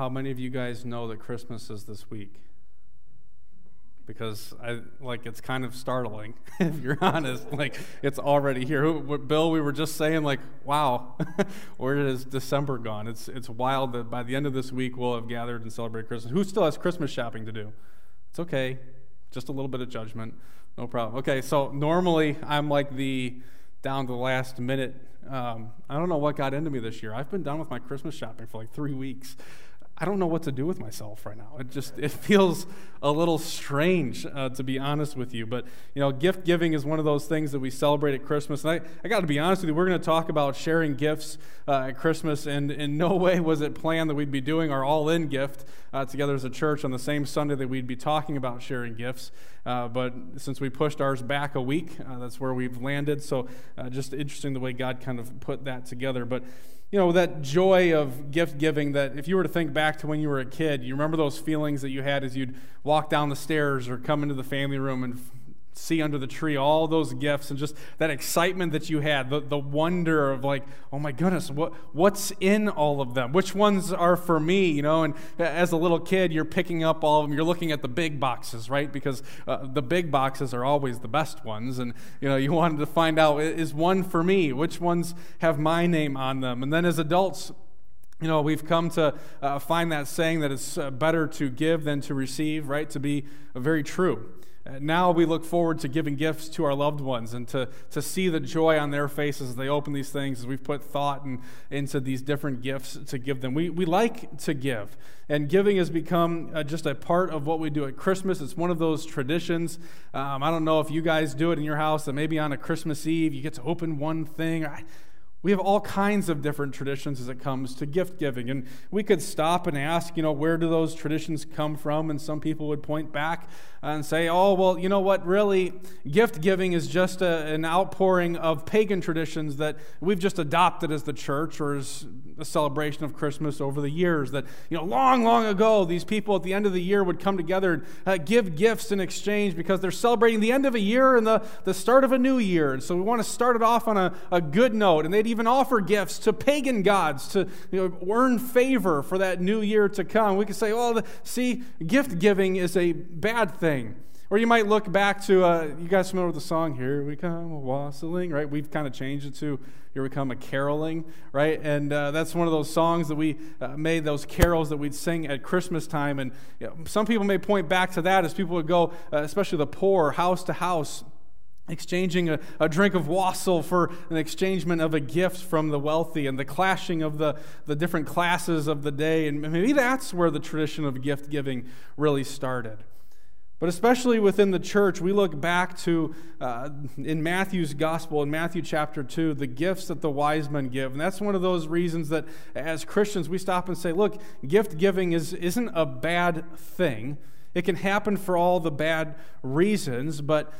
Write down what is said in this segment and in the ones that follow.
how many of you guys know that Christmas is this week? Because I like it's kind of startling if you're honest. Like it's already here. Bill, we were just saying like, wow, where is December gone? It's it's wild that by the end of this week we'll have gathered and celebrated Christmas. Who still has Christmas shopping to do? It's okay, just a little bit of judgment, no problem. Okay, so normally I'm like the down to the last minute. Um, I don't know what got into me this year. I've been done with my Christmas shopping for like three weeks. I don't know what to do with myself right now. It just it feels a little strange, uh, to be honest with you. But you know, gift giving is one of those things that we celebrate at Christmas. And I, I got to be honest with you, we're going to talk about sharing gifts uh, at Christmas, and in no way was it planned that we'd be doing our all-in gift uh, together as a church on the same Sunday that we'd be talking about sharing gifts. Uh, but since we pushed ours back a week, uh, that's where we've landed. So uh, just interesting the way God kind of put that together. But you know, that joy of gift giving that if you were to think back to when you were a kid, you remember those feelings that you had as you'd walk down the stairs or come into the family room and see under the tree all those gifts and just that excitement that you had, the, the wonder of like, oh my goodness, what, what's in all of them? Which ones are for me, you know? And as a little kid, you're picking up all of them. You're looking at the big boxes, right? Because uh, the big boxes are always the best ones. And, you know, you wanted to find out, is one for me? Which ones have my name on them? And then as adults, you know, we've come to uh, find that saying that it's uh, better to give than to receive, right? To be very true. Uh, now we look forward to giving gifts to our loved ones and to, to see the joy on their faces as they open these things, as we've put thought in, into these different gifts to give them. We, we like to give, and giving has become uh, just a part of what we do at Christmas. It's one of those traditions. Um, I don't know if you guys do it in your house, that maybe on a Christmas Eve you get to open one thing. I, we have all kinds of different traditions as it comes to gift giving. And we could stop and ask, you know, where do those traditions come from? And some people would point back and say, oh, well, you know what, really, gift giving is just a, an outpouring of pagan traditions that we've just adopted as the church or as a celebration of Christmas over the years. That, you know, long, long ago, these people at the end of the year would come together and uh, give gifts in exchange because they're celebrating the end of a year and the, the start of a new year. And so we want to start it off on a, a good note. And they'd even offer gifts to pagan gods to you know, earn favor for that new year to come. We could say, well, the, see, gift giving is a bad thing. Or you might look back to, uh, you guys familiar with the song, Here We Come Wassailing, right? We've kind of changed it to Here We Come a Caroling, right? And uh, that's one of those songs that we uh, made, those carols that we'd sing at Christmas time. And you know, some people may point back to that as people would go, uh, especially the poor, house to house, exchanging a, a, drink of wassail for an exchangement of a gift from the wealthy and the clashing of the, the different classes of the day. And maybe that's where the tradition of gift giving really started. But especially within the church, we look back to uh, in Matthew's gospel, in Matthew chapter 2, the gifts that the wise men give. And that's one of those reasons that as Christians, we stop and say, look, gift giving is, isn't a bad thing. It can happen for all the bad reasons, but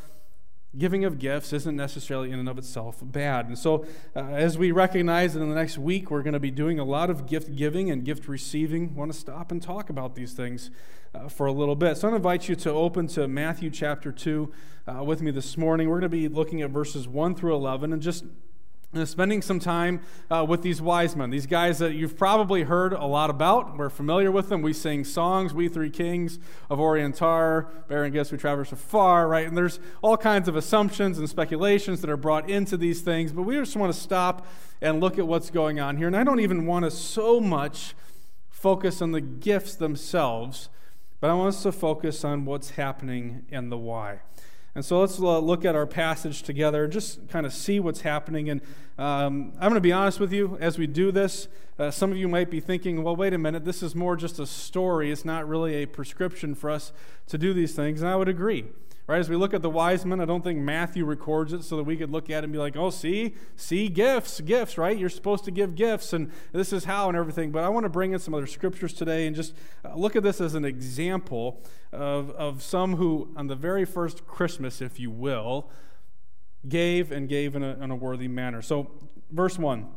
Giving of gifts isn't necessarily in and of itself bad. And so, uh, as we recognize that in the next week we're going to be doing a lot of gift giving and gift receiving, want to stop and talk about these things uh, for a little bit. So, I invite you to open to Matthew chapter 2 uh, with me this morning. We're going to be looking at verses 1 through 11 and just and spending some time uh, with these wise men, these guys that you've probably heard a lot about. We're familiar with them. We sing songs, We Three Kings of Orient are, bearing gifts we traverse afar, right? And there's all kinds of assumptions and speculations that are brought into these things, but we just want to stop and look at what's going on here. And I don't even want to so much focus on the gifts themselves, but I want us to focus on what's happening and the why. And so let's uh, look at our passage together and just kind of see what's happening. And um, I'm going to be honest with you as we do this. Uh, some of you might be thinking, well, wait a minute, this is more just a story. It's not really a prescription for us to do these things. And I would agree. Right? As we look at the wise men, I don't think Matthew records it so that we could look at it and be like, oh, see, see, gifts, gifts, right? You're supposed to give gifts, and this is how and everything. But I want to bring in some other scriptures today and just uh, look at this as an example of, of some who, on the very first Christmas, if you will, gave and gave in a, in a worthy manner. So, verse 1.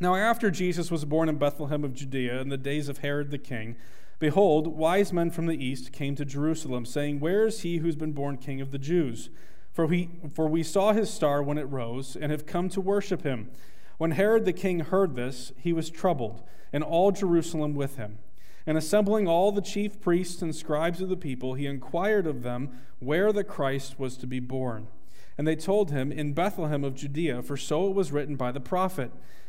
Now, after Jesus was born in Bethlehem of Judea in the days of Herod the king, Behold, wise men from the east came to Jerusalem, saying, Where is he who's been born king of the Jews? For we, for we saw his star when it rose, and have come to worship him. When Herod the king heard this, he was troubled, and all Jerusalem with him. And assembling all the chief priests and scribes of the people, he inquired of them where the Christ was to be born. And they told him, In Bethlehem of Judea, for so it was written by the prophet.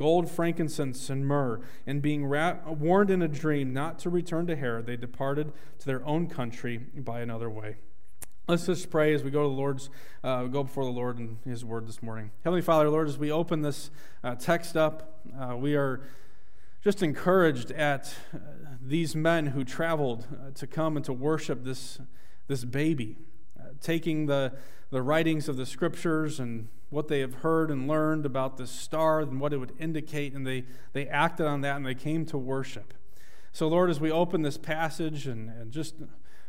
gold, frankincense, and myrrh. And being warned in a dream not to return to Herod, they departed to their own country by another way. Let's just pray as we go to the Lord's, uh, go before the Lord and His Word this morning. Heavenly Father, Lord, as we open this uh, text up, uh, we are just encouraged at uh, these men who traveled uh, to come and to worship this, this baby, uh, taking the, the writings of the scriptures and what they have heard and learned about the star and what it would indicate, and they, they acted on that and they came to worship. So, Lord, as we open this passage and, and just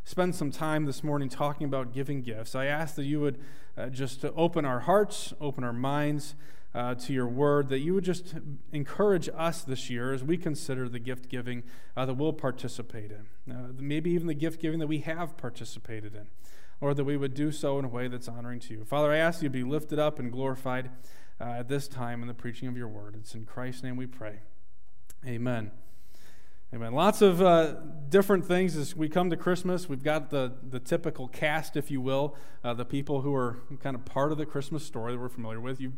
spend some time this morning talking about giving gifts, I ask that you would uh, just open our hearts, open our minds uh, to your word, that you would just encourage us this year as we consider the gift giving uh, that we'll participate in, uh, maybe even the gift giving that we have participated in or that we would do so in a way that's honoring to you. Father, I ask you to be lifted up and glorified uh, at this time in the preaching of your word. It's in Christ's name we pray. Amen. Amen. Lots of uh, different things as we come to Christmas. We've got the, the typical cast, if you will, uh, the people who are kind of part of the Christmas story that we're familiar with. You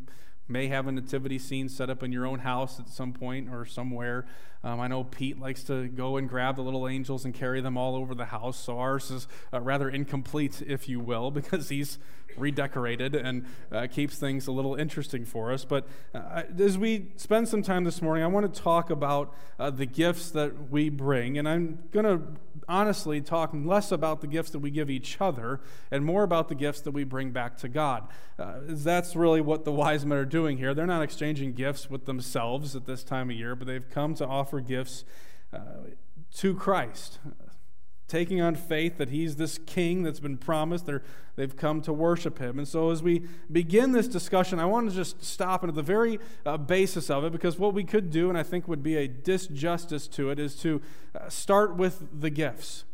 may have a nativity scene set up in your own house at some point or somewhere. Um, I know Pete likes to go and grab the little angels and carry them all over the house, so ours is uh, rather incomplete, if you will, because he's redecorated and uh, keeps things a little interesting for us. But uh, as we spend some time this morning, I want to talk about uh, the gifts that we bring, and I'm going to honestly talk less about the gifts that we give each other and more about the gifts that we bring back to God. Uh, that's really what the wise men are doing here. They're not exchanging gifts with themselves at this time of year, but they've come to offer gifts uh, to Christ taking on faith that he's this king that's been promised. They're, they've come to worship him. And so, as we begin this discussion, I want to just stop at the very uh, basis of it because what we could do, and I think would be a disjustice to it, is to uh, start with the gifts.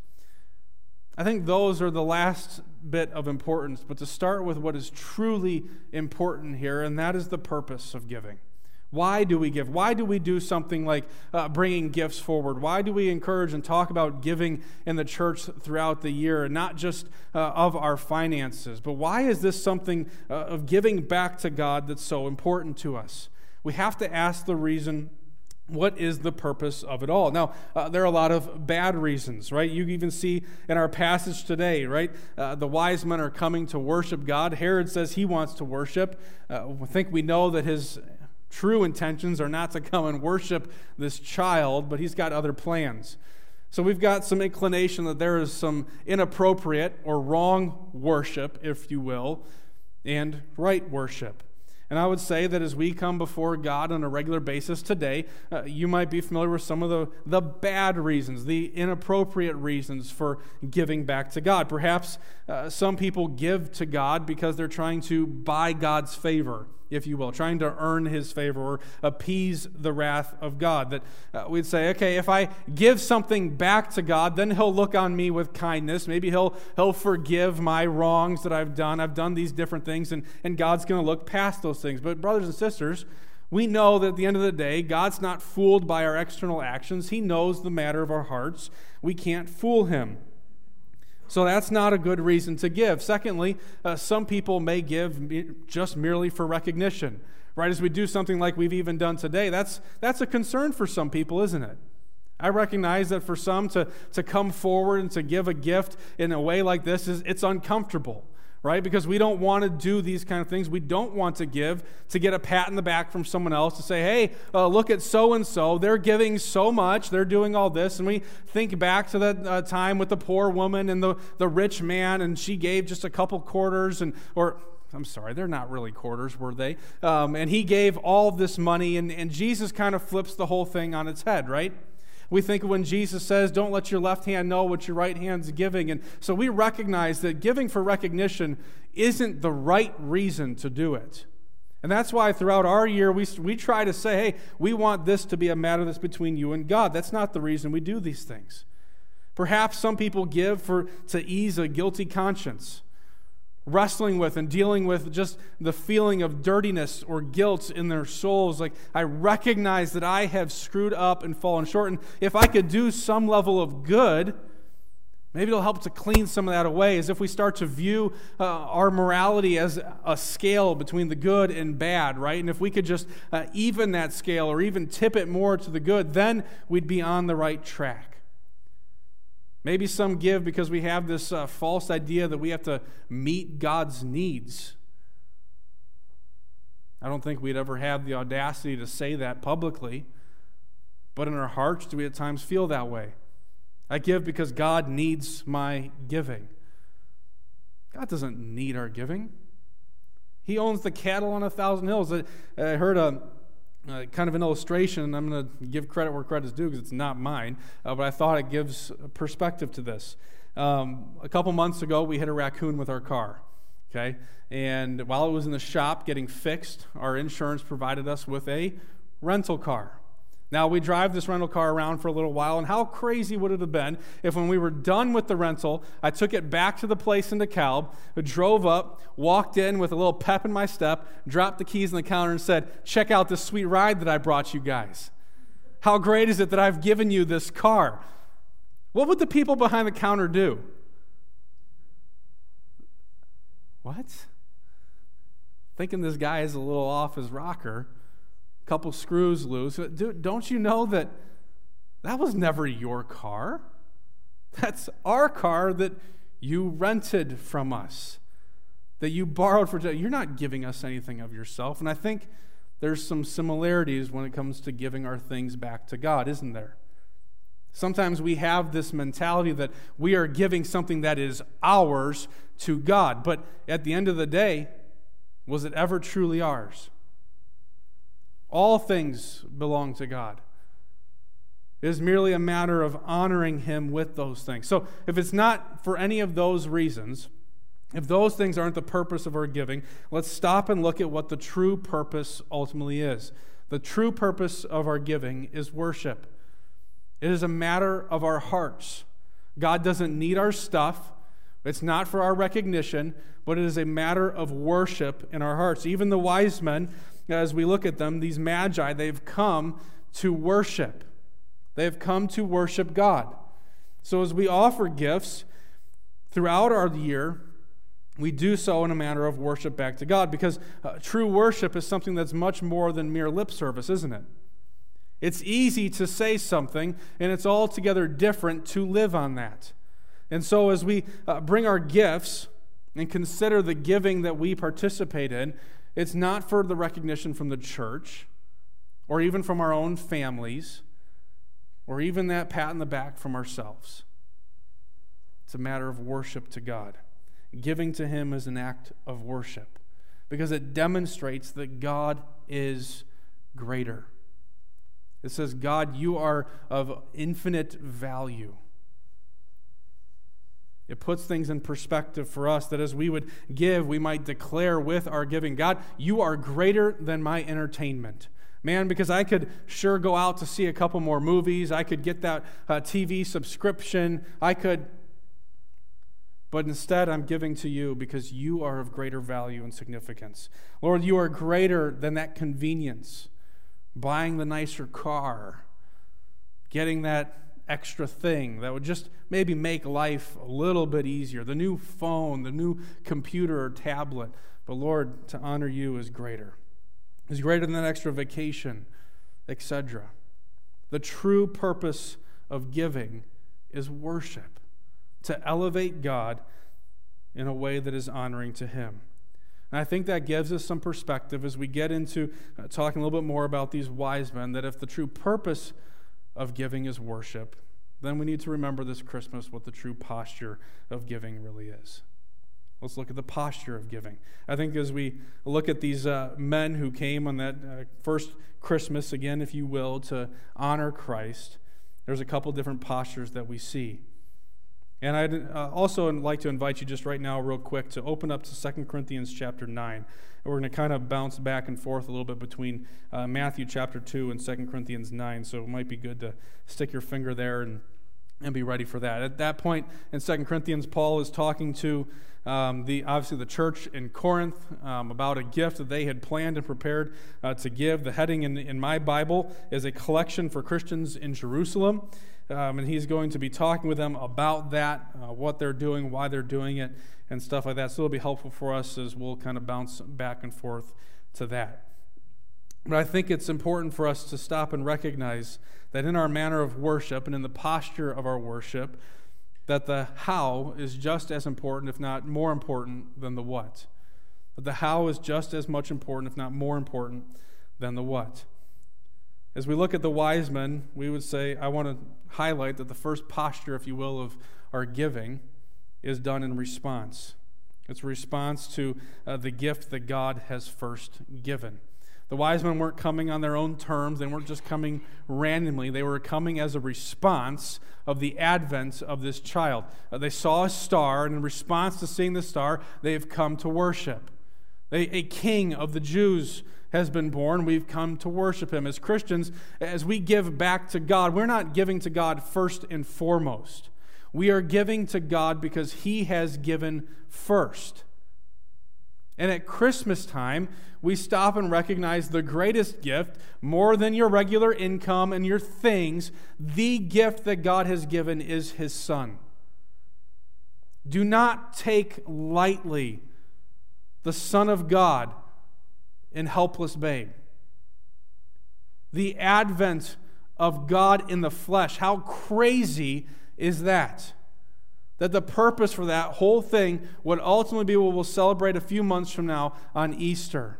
I think those are the last bit of importance, but to start with what is truly important here, and that is the purpose of giving. Why do we give? Why do we do something like uh, bringing gifts forward? Why do we encourage and talk about giving in the church throughout the year, and not just uh, of our finances? But why is this something uh, of giving back to God that's so important to us? We have to ask the reason what is the purpose of it all? Now, uh, there are a lot of bad reasons, right? You even see in our passage today, right? Uh, the wise men are coming to worship God. Herod says he wants to worship. Uh, I think we know that his true intentions are not to come and worship this child, but he's got other plans. So we've got some inclination that there is some inappropriate or wrong worship, if you will, and right worship. And I would say that as we come before God on a regular basis today, uh, you might be familiar with some of the, the bad reasons, the inappropriate reasons for giving back to God. Perhaps uh, some people give to God because they're trying to buy God's favor if you will, trying to earn his favor or appease the wrath of God. That uh, we'd say, okay, if I give something back to God, then he'll look on me with kindness. Maybe he'll, he'll forgive my wrongs that I've done. I've done these different things, and, and God's going to look past those things. But, brothers and sisters, we know that at the end of the day, God's not fooled by our external actions. He knows the matter of our hearts. We can't fool him. So that's not a good reason to give. Secondly, uh, some people may give just merely for recognition. Right as we do something like we've even done today, that's, that's a concern for some people, isn't it? I recognize that for some to, to come forward and to give a gift in a way like this is it's uncomfortable right? Because we don't want to do these kind of things. We don't want to give to get a pat in the back from someone else to say, hey, uh, look at so and so. They're giving so much. They're doing all this. And we think back to that uh, time with the poor woman and the, the rich man, and she gave just a couple quarters, and or I'm sorry, they're not really quarters, were they? Um, and he gave all this money, and, and Jesus kind of flips the whole thing on its head, right? We think when Jesus says, Don't let your left hand know what your right hand's giving. And so we recognize that giving for recognition isn't the right reason to do it. And that's why throughout our year, we, we try to say, hey, we want this to be a matter that's between you and God. That's not the reason we do these things. Perhaps some people give for, to ease a guilty conscience wrestling with and dealing with just the feeling of dirtiness or guilt in their souls. Like, I recognize that I have screwed up and fallen short. And if I could do some level of good, maybe it'll help to clean some of that away. As if we start to view uh, our morality as a scale between the good and bad, right? And if we could just uh, even that scale or even tip it more to the good, then we'd be on the right track. Maybe some give because we have this uh, false idea that we have to meet God's needs. I don't think we'd ever have the audacity to say that publicly, but in our hearts, do we at times feel that way? I give because God needs my giving. God doesn't need our giving. He owns the cattle on a thousand hills. I heard a uh, kind of an illustration, I'm going to give credit where credit is due because it's not mine, uh, but I thought it gives perspective to this. Um, a couple months ago, we hit a raccoon with our car. Okay, and while it was in the shop getting fixed, our insurance provided us with a rental car. Now, we drive this rental car around for a little while, and how crazy would it have been if, when we were done with the rental, I took it back to the place in DeKalb, drove up, walked in with a little pep in my step, dropped the keys on the counter, and said, Check out this sweet ride that I brought you guys. How great is it that I've given you this car? What would the people behind the counter do? What? Thinking this guy is a little off his rocker couple screws loose. Don't you know that that was never your car? That's our car that you rented from us, that you borrowed for. You're not giving us anything of yourself. And I think there's some similarities when it comes to giving our things back to God, isn't there? Sometimes we have this mentality that we are giving something that is ours to God. But at the end of the day, was it ever truly ours? All things belong to God. It is merely a matter of honoring Him with those things. So, if it's not for any of those reasons, if those things aren't the purpose of our giving, let's stop and look at what the true purpose ultimately is. The true purpose of our giving is worship, it is a matter of our hearts. God doesn't need our stuff, it's not for our recognition, but it is a matter of worship in our hearts. Even the wise men as we look at them, these magi, they've come to worship. They've come to worship God. So as we offer gifts throughout our year, we do so in a manner of worship back to God because uh, true worship is something that's much more than mere lip service, isn't it? It's easy to say something, and it's altogether different to live on that. And so, as we uh, bring our gifts and consider the giving that we participate in, it's not for the recognition from the church or even from our own families or even that pat in the back from ourselves. It's a matter of worship to God. Giving to Him is an act of worship because it demonstrates that God is greater. It says, God, you are of infinite value. It puts things in perspective for us that as we would give, we might declare with our giving God, you are greater than my entertainment. Man, because I could sure go out to see a couple more movies. I could get that uh, TV subscription. I could. But instead, I'm giving to you because you are of greater value and significance. Lord, you are greater than that convenience. Buying the nicer car, getting that extra thing that would just maybe make life a little bit easier. The new phone, the new computer or tablet. But Lord, to honor you is greater. Is greater than that extra vacation, etc. The true purpose of giving is worship, to elevate God in a way that is honoring to Him. And I think that gives us some perspective as we get into uh, talking a little bit more about these wise men that if the true purpose of giving is worship, then we need to remember this Christmas what the true posture of giving really is. Let's look at the posture of giving. I think as we look at these uh, men who came on that uh, first Christmas, again, if you will, to honor Christ, there's a couple different postures that we see. And I'd uh, also like to invite you just right now, real quick, to open up to 2 Corinthians chapter 9. And we're going to kind of bounce back and forth a little bit between uh, Matthew chapter 2 and 2 Corinthians 9. So it might be good to stick your finger there and, and be ready for that. At that point in 2 Corinthians, Paul is talking to um, the, obviously the church in Corinth um, about a gift that they had planned and prepared uh, to give. The heading in, in my Bible is a collection for Christians in Jerusalem. Um, and he's going to be talking with them about that, uh, what they're doing, why they're doing it, and stuff like that. So it'll be helpful for us as we'll kind of bounce back and forth to that. But I think it's important for us to stop and recognize that in our manner of worship and in the posture of our worship, that the how is just as important, if not more important, than the what. That the how is just as much important, if not more important, than the what. As we look at the wise men, we would say, I want to highlight that the first posture, if you will, of our giving is done in response. It's a response to uh, the gift that God has first given. The wise men weren't coming on their own terms. They weren't just coming randomly. They were coming as a response of the advent of this child. Uh, they saw a star, and in response to seeing the star, they've come to worship. They, a king of the Jews has been born. We've come to worship him. As Christians, as we give back to God, we're not giving to God first and foremost. We are giving to God because he has given first. And at Christmas time, we stop and recognize the greatest gift, more than your regular income and your things. The gift that God has given is His Son. Do not take lightly the Son of God in helpless babe. The advent of God in the flesh. How crazy is that? That the purpose for that whole thing would ultimately be what we'll celebrate a few months from now on Easter.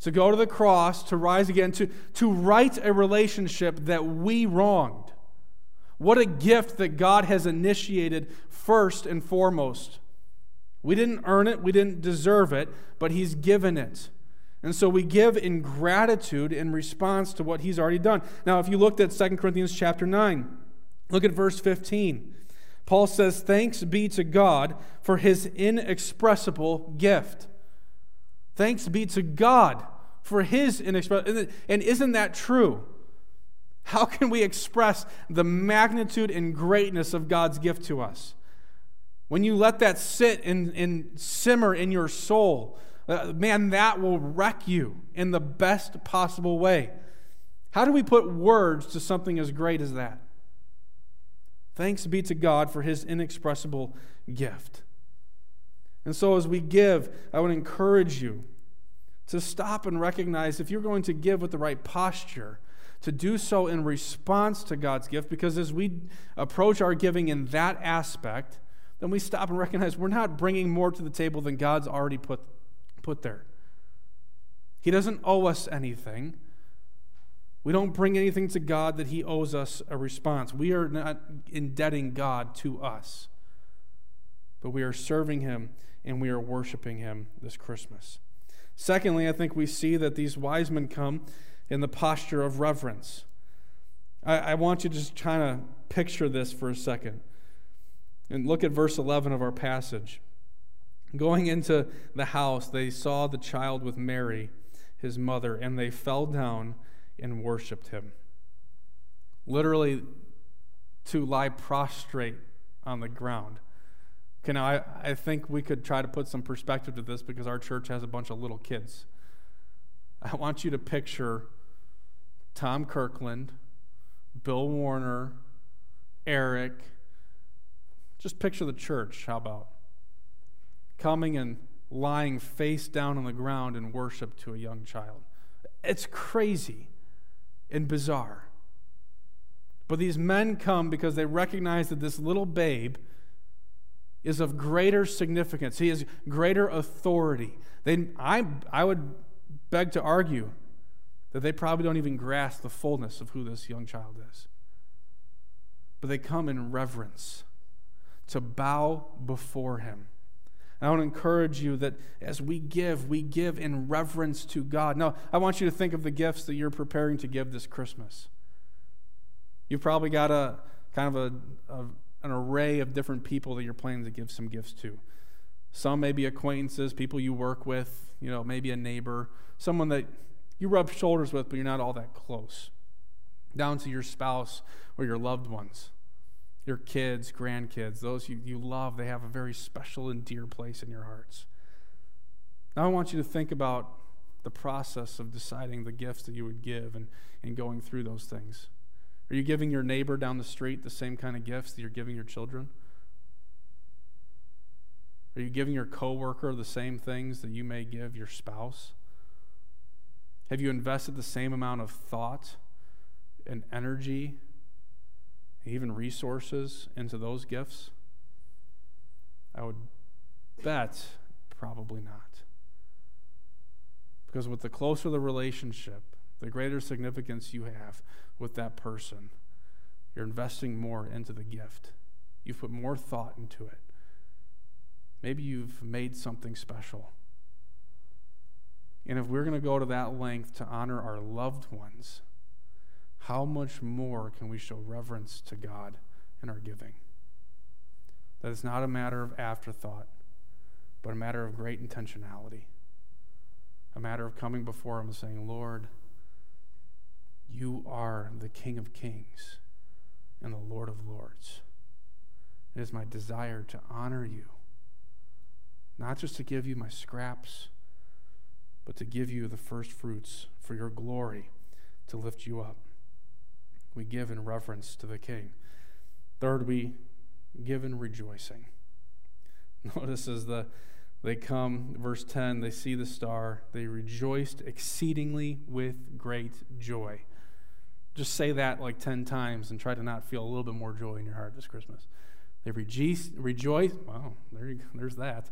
To go to the cross, to rise again, to, to right a relationship that we wronged. What a gift that God has initiated first and foremost. We didn't earn it, we didn't deserve it, but He's given it. And so we give in gratitude in response to what he's already done. Now, if you looked at 2 Corinthians chapter 9, look at verse 15. Paul says, Thanks be to God for his inexpressible gift. Thanks be to God for his inexpressible. And isn't that true? How can we express the magnitude and greatness of God's gift to us? When you let that sit and, and simmer in your soul, uh, man, that will wreck you in the best possible way. How do we put words to something as great as that? Thanks be to God for his inexpressible gift. And so, as we give, I would encourage you to stop and recognize if you're going to give with the right posture, to do so in response to God's gift, because as we approach our giving in that aspect, then we stop and recognize we're not bringing more to the table than God's already put put there. He doesn't owe us anything. We don't bring anything to God that He owes us a response. We are not indebting God to us, but we are serving Him and we are worshiping Him this Christmas. Secondly, I think we see that these wise men come in the posture of reverence. I, I want you to just kind of picture this for a second. And look at verse 11 of our passage. Going into the house, they saw the child with Mary, his mother, and they fell down and worshiped him. Literally, to lie prostrate on the ground. Okay, now I, I think we could try to put some perspective to this because our church has a bunch of little kids. I want you to picture Tom Kirkland, Bill Warner, Eric. Just picture the church. How about? Coming and lying face down on the ground in worship to a young child. It's crazy and bizarre. But these men come because they recognize that this little babe is of greater significance. He has greater authority. They, I, I would beg to argue that they probably don't even grasp the fullness of who this young child is. But they come in reverence to bow before him. I want to encourage you that as we give, we give in reverence to God. Now, I want you to think of the gifts that you're preparing to give this Christmas. You've probably got a kind of a, a an array of different people that you're planning to give some gifts to. Some may be acquaintances, people you work with, you know, maybe a neighbor, someone that you rub shoulders with, but you're not all that close. Down to your spouse or your loved ones, your kids, grandkids, those you, you love, they have a very special and dear place in your hearts. Now I want you to think about the process of deciding the gifts that you would give and, and going through those things. Are you giving your neighbor down the street the same kind of gifts that you're giving your children? Are you giving your coworker the same things that you may give your spouse? Have you invested the same amount of thought and energy, even resources into those gifts? I would bet probably not. Because with the closer the relationship, the greater significance you have with that person, you're investing more into the gift. You've put more thought into it. Maybe you've made something special. And if we're going to go to that length to honor our loved ones, how much more can we show reverence to God in our giving? That is not a matter of afterthought, but a matter of great intentionality. A matter of coming before Him and saying, Lord, you are the King of Kings and the Lord of Lords. It is my desire to honor you, not just to give you my scraps, but to give you the first fruits for your glory, to lift you up. We give in reverence to the King. Third, we give in rejoicing. Notice as the they come, verse 10, they see the star, they rejoiced exceedingly with great joy. Just say that like 10 times and try to not feel a little bit more joy in your heart this Christmas. They rejoiced, rejoice. Wow, there you there's that.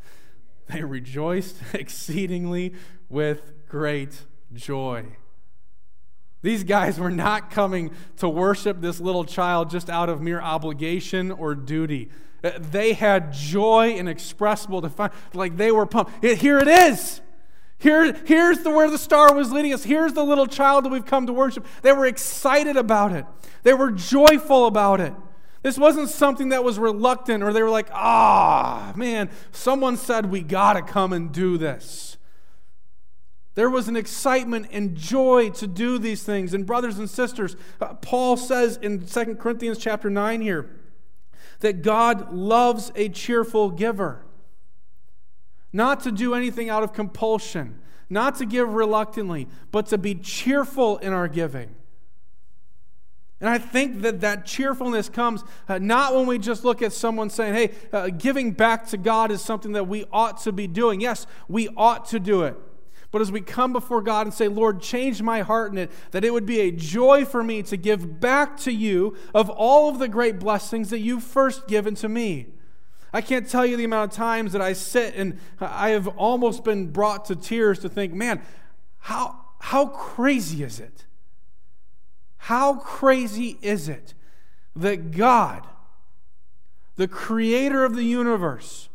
They rejoiced exceedingly with great joy. These guys were not coming to worship this little child just out of mere obligation or duty. Uh, they had joy inexpressible to find, like they were pumped. Here it is. Here, here's the, where the star was leading us. Here's the little child that we've come to worship. They were excited about it, they were joyful about it. This wasn't something that was reluctant or they were like, ah, man, someone said we got to come and do this. There was an excitement and joy to do these things. And brothers and sisters, uh, Paul says in 2 Corinthians chapter 9 here that God loves a cheerful giver not to do anything out of compulsion, not to give reluctantly, but to be cheerful in our giving. And I think that that cheerfulness comes uh, not when we just look at someone saying, hey, uh, giving back to God is something that we ought to be doing. Yes, we ought to do it. But as we come before God and say, Lord, change my heart in it, that it would be a joy for me to give back to you of all of the great blessings that you've first given to me. I can't tell you the amount of times that I sit and I have almost been brought to tears to think, man, how, how crazy is it? How crazy is it that God, the creator of the universe,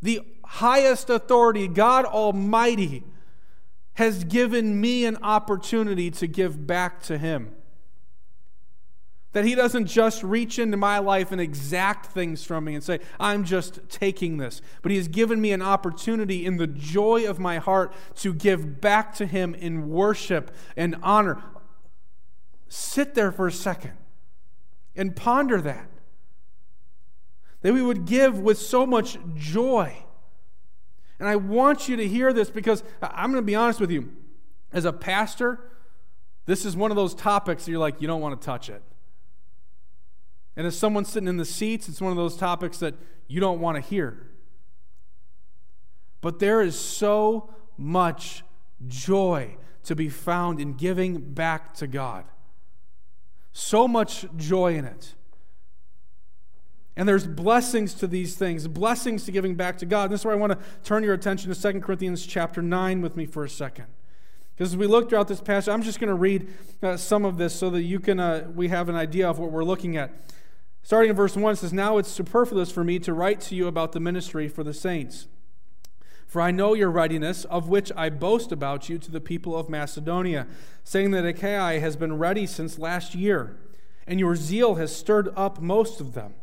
the highest authority, God Almighty, has given me an opportunity to give back to Him? That He doesn't just reach into my life and exact things from me and say, I'm just taking this. But He has given me an opportunity in the joy of my heart to give back to Him in worship and honor. Sit there for a second and ponder that. That we would give with so much joy. And I want you to hear this because I'm going to be honest with you. As a pastor, this is one of those topics you're like, you don't want to touch it. And as someone sitting in the seats, it's one of those topics that you don't want to hear. But there is so much joy to be found in giving back to God. So much joy in it. And there's blessings to these things, blessings to giving back to God. This is where I want to turn your attention to 2 Corinthians chapter 9 with me for a second. Because as we look throughout this passage, I'm just going to read uh, some of this so that you can, uh, we have an idea of what we're looking at. Starting in verse 1, it says, Now it's superfluous for me to write to you about the ministry for the saints. For I know your readiness, of which I boast about you to the people of Macedonia, saying that Achaia has been ready since last year, and your zeal has stirred up most of them.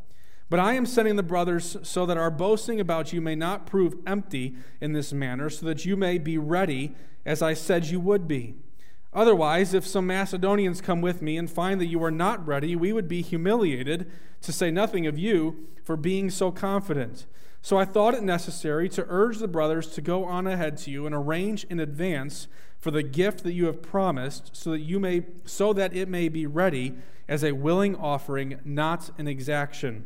But I am sending the brothers so that our boasting about you may not prove empty in this manner, so that you may be ready as I said you would be. Otherwise, if some Macedonians come with me and find that you are not ready, we would be humiliated, to say nothing of you, for being so confident. So I thought it necessary to urge the brothers to go on ahead to you and arrange in advance for the gift that you have promised, so that you may so that it may be ready as a willing offering, not an exaction.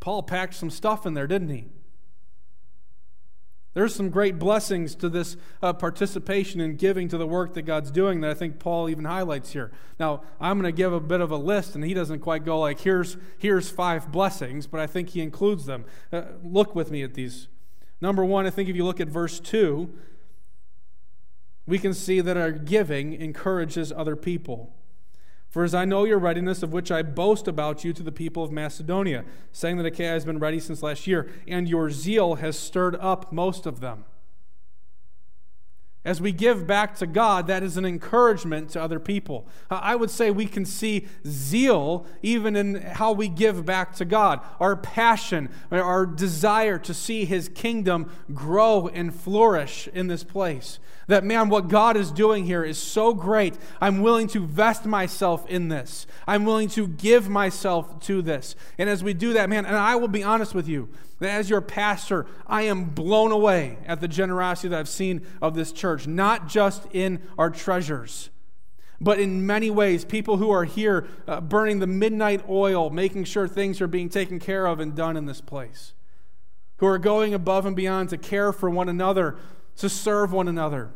Paul packed some stuff in there, didn't he? There's some great blessings to this uh, participation in giving to the work that God's doing that I think Paul even highlights here. Now, I'm going to give a bit of a list, and he doesn't quite go like, here's, here's five blessings, but I think he includes them. Uh, look with me at these. Number one, I think if you look at verse 2, we can see that our giving encourages other people. For as I know your readiness, of which I boast about you to the people of Macedonia, saying that Achaia has been ready since last year, and your zeal has stirred up most of them. As we give back to God, that is an encouragement to other people. I would say we can see zeal even in how we give back to God. Our passion, our desire to see His kingdom grow and flourish in this place. That, man, what God is doing here is so great. I'm willing to vest myself in this, I'm willing to give myself to this. And as we do that, man, and I will be honest with you, as your pastor, I am blown away at the generosity that I've seen of this church, not just in our treasures, but in many ways. People who are here uh, burning the midnight oil, making sure things are being taken care of and done in this place, who are going above and beyond to care for one another, to serve one another.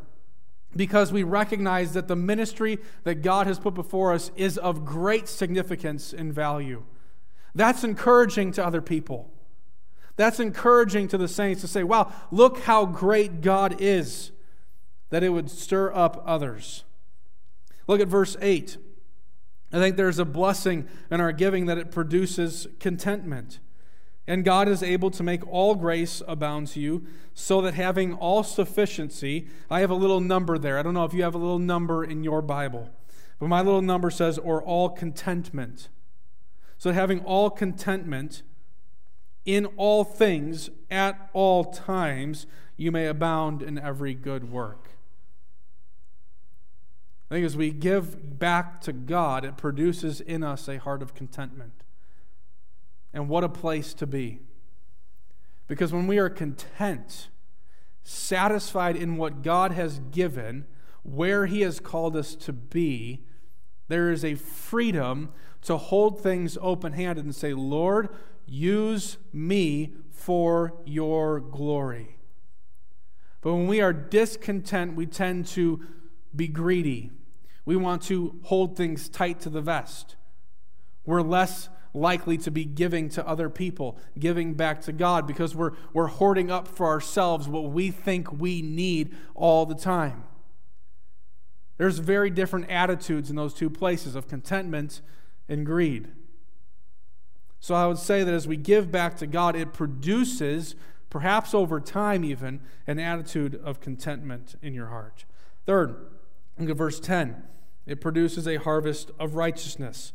Because we recognize that the ministry that God has put before us is of great significance and value. That's encouraging to other people. That's encouraging to the saints to say, wow, look how great God is, that it would stir up others. Look at verse 8. I think there's a blessing in our giving that it produces contentment. And God is able to make all grace abound to you, so that having all sufficiency, I have a little number there. I don't know if you have a little number in your Bible, but my little number says, or all contentment. So having all contentment, in all things, at all times, you may abound in every good work. I think as we give back to God, it produces in us a heart of contentment. And what a place to be. Because when we are content, satisfied in what God has given, where He has called us to be, there is a freedom to hold things open handed and say, Lord, Use me for your glory. But when we are discontent, we tend to be greedy. We want to hold things tight to the vest. We're less likely to be giving to other people, giving back to God, because we're, we're hoarding up for ourselves what we think we need all the time. There's very different attitudes in those two places of contentment and greed. So I would say that as we give back to God, it produces, perhaps over time even, an attitude of contentment in your heart. Third, look at verse 10. It produces a harvest of righteousness.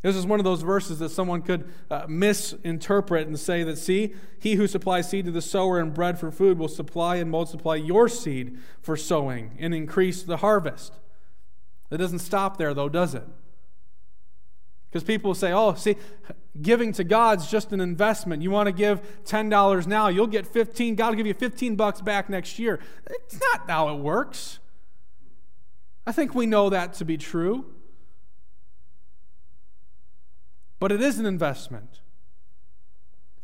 This is one of those verses that someone could uh, misinterpret and say that, see, he who supplies seed to the sower and bread for food will supply and multiply your seed for sowing and increase the harvest. It doesn't stop there, though, does it? Because people say, oh, see, giving to God's just an investment. You want to give $10 now, you'll get 15. God will give you 15 bucks back next year. It's not how it works. I think we know that to be true. But it is an investment.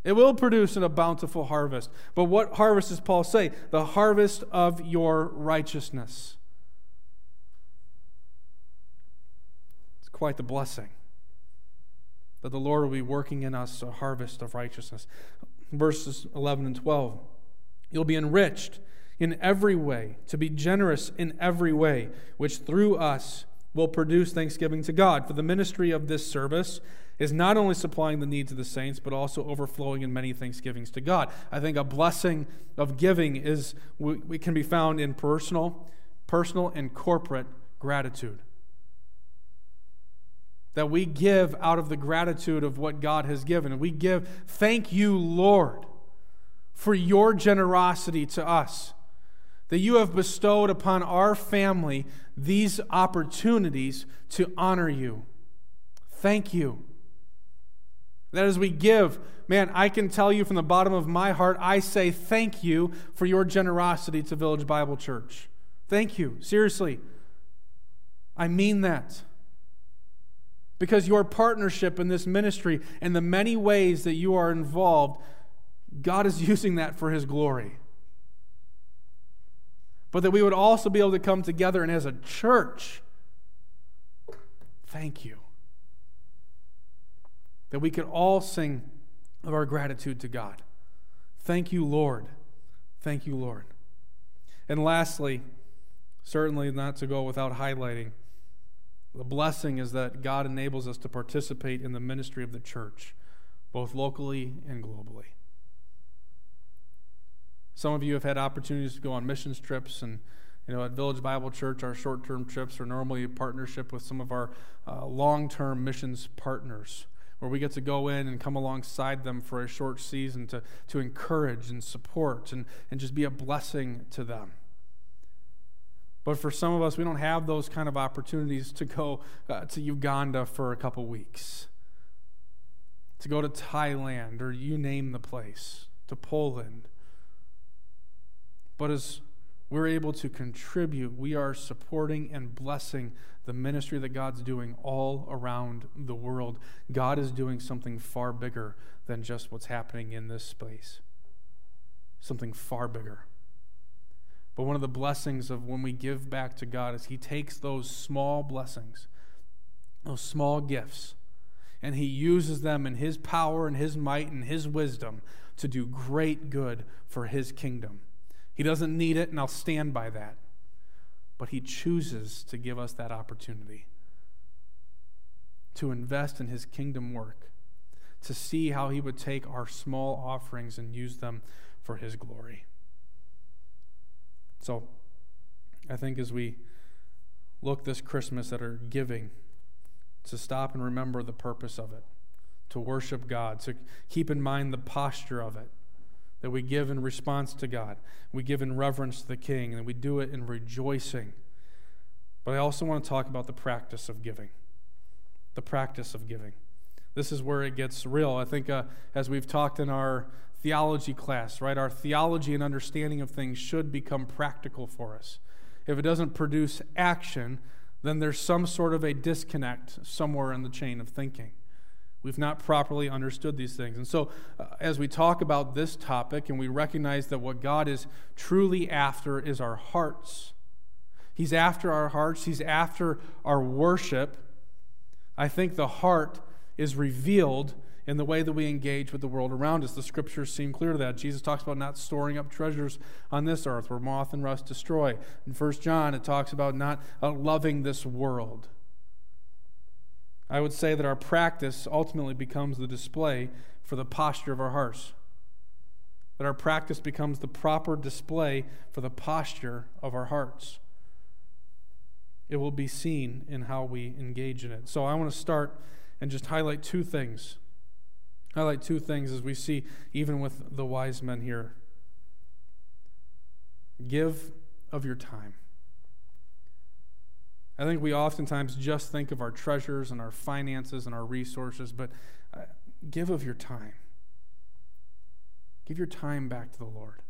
It will produce a bountiful harvest. But what harvest does Paul say? The harvest of your righteousness. It's quite the blessing that the Lord will be working in us a harvest of righteousness. Verses 11 and 12. You'll be enriched in every way, to be generous in every way, which through us will produce thanksgiving to God. For the ministry of this service is not only supplying the needs of the saints, but also overflowing in many thanksgivings to God. I think a blessing of giving is we, we can be found in personal, personal and corporate gratitude. That we give out of the gratitude of what God has given. We give, thank you, Lord, for your generosity to us. That you have bestowed upon our family these opportunities to honor you. Thank you. That as we give, man, I can tell you from the bottom of my heart, I say thank you for your generosity to Village Bible Church. Thank you. Seriously. I mean that. Because your partnership in this ministry and the many ways that you are involved, God is using that for His glory. But that we would also be able to come together and as a church, thank you that we could all sing of our gratitude to God. Thank you, Lord. Thank you, Lord. And lastly, certainly not to go without highlighting, the blessing is that God enables us to participate in the ministry of the church, both locally and globally. Some of you have had opportunities to go on missions trips, and you know, at Village Bible Church, our short-term trips are normally a partnership with some of our uh, long-term missions partners where we get to go in and come alongside them for a short season to, to encourage and support and, and just be a blessing to them. But for some of us, we don't have those kind of opportunities to go uh, to Uganda for a couple weeks, to go to Thailand, or you name the place, to Poland. But as we're able to contribute, we are supporting and blessing the ministry that God's doing all around the world. God is doing something far bigger than just what's happening in this space, something far bigger. But one of the blessings of when we give back to God is He takes those small blessings, those small gifts, and He uses them in His power and His might and His wisdom to do great good for His kingdom. He doesn't need it, and I'll stand by that but He chooses to give us that opportunity to invest in His kingdom work, to see how He would take our small offerings and use them for His glory. So, I think as we look this Christmas at our giving, to stop and remember the purpose of it, to worship God, to keep in mind the posture of it, that we give in response to God. We give in reverence to the King, and we do it in rejoicing. But I also want to talk about the practice of giving. The practice of giving. This is where it gets real. I think, uh, as we've talked in our theology class, right, our theology and understanding of things should become practical for us. If it doesn't produce action, then there's some sort of a disconnect somewhere in the chain of thinking. We've not properly understood these things. And so, uh, as we talk about this topic and we recognize that what God is truly after is our hearts, He's after our hearts, He's after our worship. I think the heart is revealed in the way that we engage with the world around us. The scriptures seem clear to that. Jesus talks about not storing up treasures on this earth where moth and rust destroy. In 1 John, it talks about not uh, loving this world. I would say that our practice ultimately becomes the display for the posture of our hearts. That our practice becomes the proper display for the posture of our hearts. It will be seen in how we engage in it. So I want to start and just highlight two things. Highlight two things as we see even with the wise men here. Give of your time. I think we oftentimes just think of our treasures and our finances and our resources, but uh, give of your time. Give your time back to the Lord.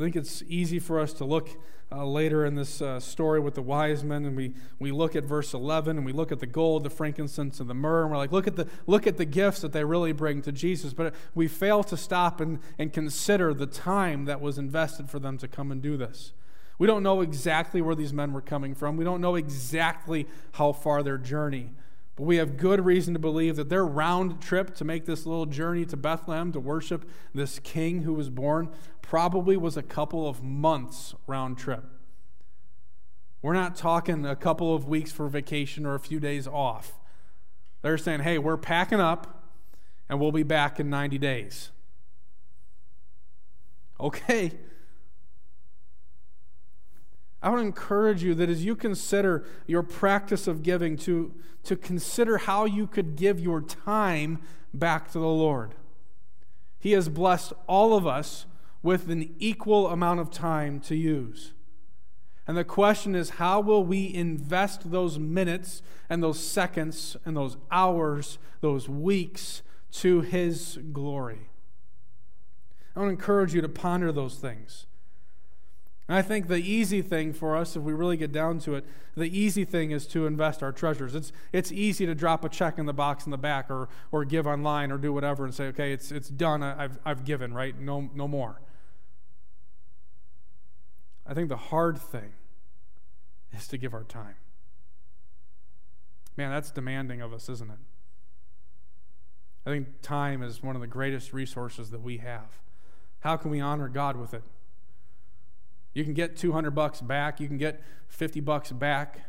I think it's easy for us to look uh, later in this uh, story with the wise men, and we, we look at verse 11, and we look at the gold, the frankincense, and the myrrh, and we're like, look at the, look at the gifts that they really bring to Jesus. But we fail to stop and, and consider the time that was invested for them to come and do this. We don't know exactly where these men were coming from. We don't know exactly how far their journey. But we have good reason to believe that their round trip to make this little journey to Bethlehem to worship this king who was born probably was a couple of months round trip. We're not talking a couple of weeks for vacation or a few days off. They're saying, hey, we're packing up and we'll be back in 90 days. Okay, I would encourage you that as you consider your practice of giving, to, to consider how you could give your time back to the Lord. He has blessed all of us with an equal amount of time to use. And the question is how will we invest those minutes and those seconds and those hours, those weeks to His glory? I want to encourage you to ponder those things. And I think the easy thing for us, if we really get down to it, the easy thing is to invest our treasures. It's, it's easy to drop a check in the box in the back or, or give online or do whatever and say, okay, it's, it's done. I've, I've given, right? No, no more. I think the hard thing is to give our time. Man, that's demanding of us, isn't it? I think time is one of the greatest resources that we have. How can we honor God with it? You can get 200 bucks back, you can get 50 bucks back,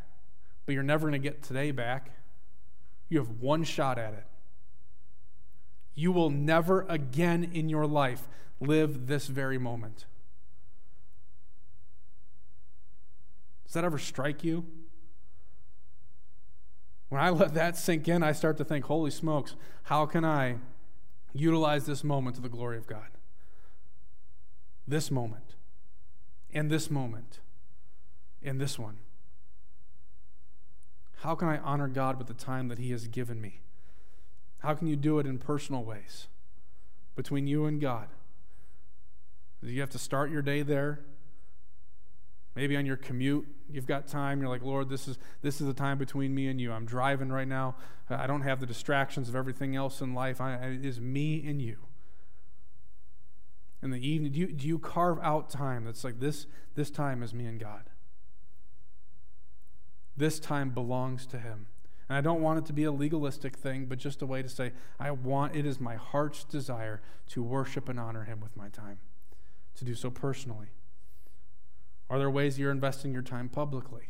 but you're never going to get today back. You have one shot at it. You will never again in your life live this very moment. Does that ever strike you? When I let that sink in, I start to think, holy smokes, how can I utilize this moment to the glory of God? This moment in this moment, in this one? How can I honor God with the time that He has given me? How can you do it in personal ways between you and God? You have to start your day there? Maybe on your commute, you've got time. You're like, Lord, this is this is the time between me and you. I'm driving right now. I don't have the distractions of everything else in life. I, it is me and you in the evening? Do you, do you carve out time that's like this? This time is me and God. This time belongs to Him. And I don't want it to be a legalistic thing, but just a way to say, I want, it is my heart's desire to worship and honor Him with my time, to do so personally. Are there ways you're investing your time publicly?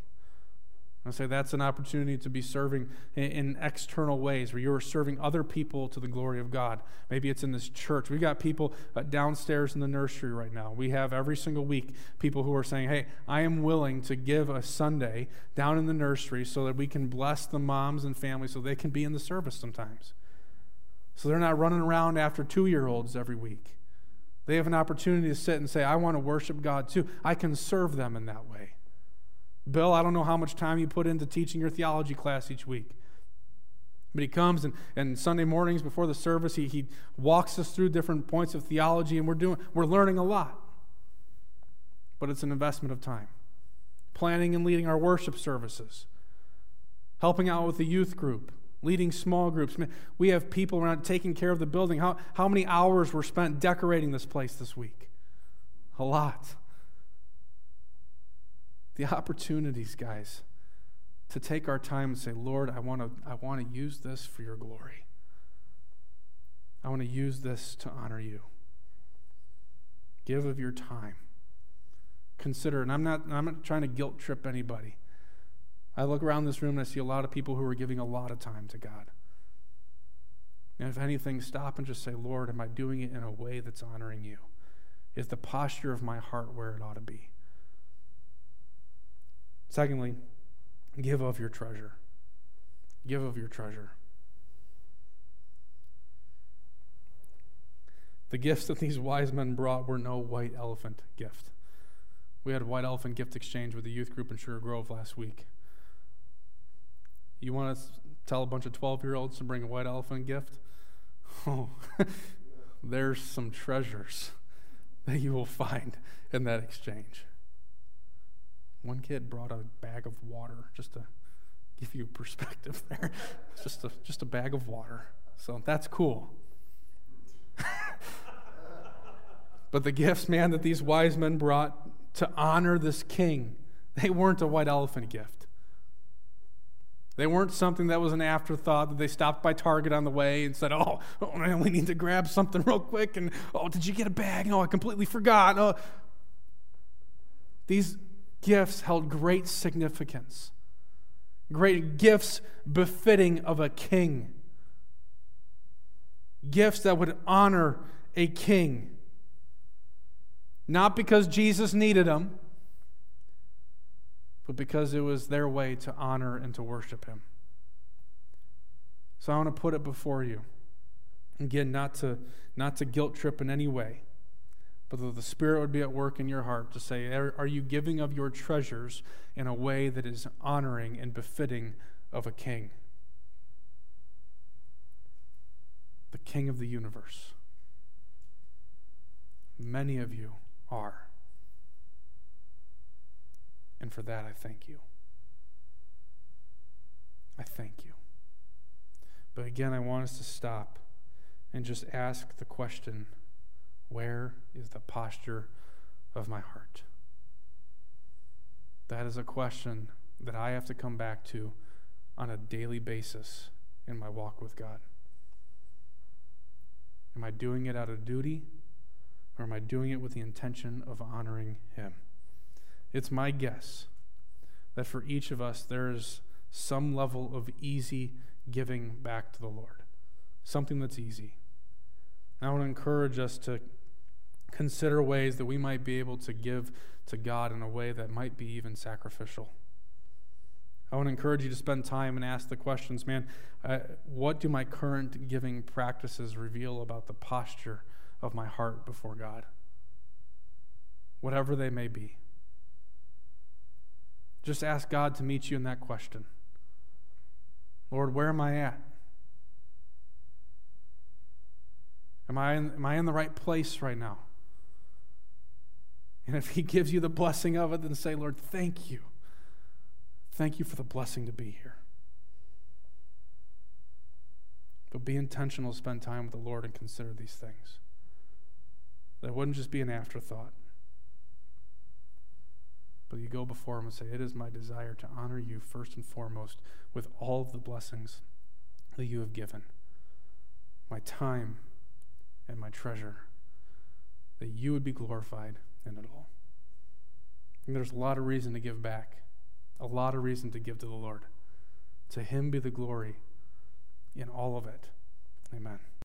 I say that's an opportunity to be serving in, external ways where you're serving other people to the glory of God. Maybe it's in this church. We've got people uh, downstairs in the nursery right now. We have every single week people who are saying, Hey, I am willing to give a Sunday down in the nursery so that we can bless the moms and families so they can be in the service sometimes. So they're not running around after two year olds every week. They have an opportunity to sit and say, I want to worship God too. I can serve them in that way. Bill, I don't know how much time you put into teaching your theology class each week. But he comes and, and Sunday mornings before the service, he, he walks us through different points of theology, and we're doing we're learning a lot. But it's an investment of time. Planning and leading our worship services, helping out with the youth group, leading small groups. We have people around taking care of the building. How, how many hours were spent decorating this place this week? A lot. The opportunities, guys, to take our time and say, Lord, I want to I want to use this for your glory. I want to use this to honor you. Give of your time. Consider, and I'm not I'm not trying to guilt trip anybody. I look around this room and I see a lot of people who are giving a lot of time to God. And if anything, stop and just say, Lord, am I doing it in a way that's honoring you? Is the posture of my heart where it ought to be? Secondly, give of your treasure. Give of your treasure. The gifts that these wise men brought were no white elephant gift. We had a white elephant gift exchange with the youth group in Sugar Grove last week. You want to tell a bunch of 12 year olds to bring a white elephant gift? Oh, there's some treasures that you will find in that exchange. One kid brought a bag of water just to give you perspective there. just a, just a bag of water. So that's cool. but the gifts, man, that these wise men brought to honor this king, they weren't a white elephant gift. They weren't something that was an afterthought that they stopped by Target on the way and said, Oh, oh man, we need to grab something real quick. And oh, did you get a bag? No, I completely forgot. Oh. These gifts held great significance, great gifts befitting of a king, gifts that would honor a king. Not because Jesus needed them, but because it was their way to honor and to worship Him. So I want to put it before you. Again, not to, not to guilt trip in any way, but that the Spirit would be at work in your heart to say, are, are you giving of your treasures in a way that is honoring and befitting of a king? The King of the universe. Many of you are. And for that, I thank you. I thank you. But again, I want us to stop and just ask the question where is the posture of my heart? That is a question that I have to come back to on a daily basis in my walk with God. Am I doing it out of duty, or am I doing it with the intention of honoring Him? It's my guess that for each of us, there is some level of easy giving back to the Lord, something that's easy. I want to encourage us to consider ways that we might be able to give to God in a way that might be even sacrificial. I want to encourage you to spend time and ask the questions man, uh, what do my current giving practices reveal about the posture of my heart before God? Whatever they may be. Just ask God to meet you in that question. Lord, where am I at? Am I in, am I in the right place right now? And if He gives you the blessing of it, then say, Lord, thank you. Thank you for the blessing to be here. But be intentional, to spend time with the Lord, and consider these things. That wouldn't just be an afterthought. But you go before him and say, It is my desire to honor you first and foremost with all of the blessings that you have given my time and my treasure, that you would be glorified in it all. And there's a lot of reason to give back, a lot of reason to give to the Lord. To him be the glory in all of it. Amen.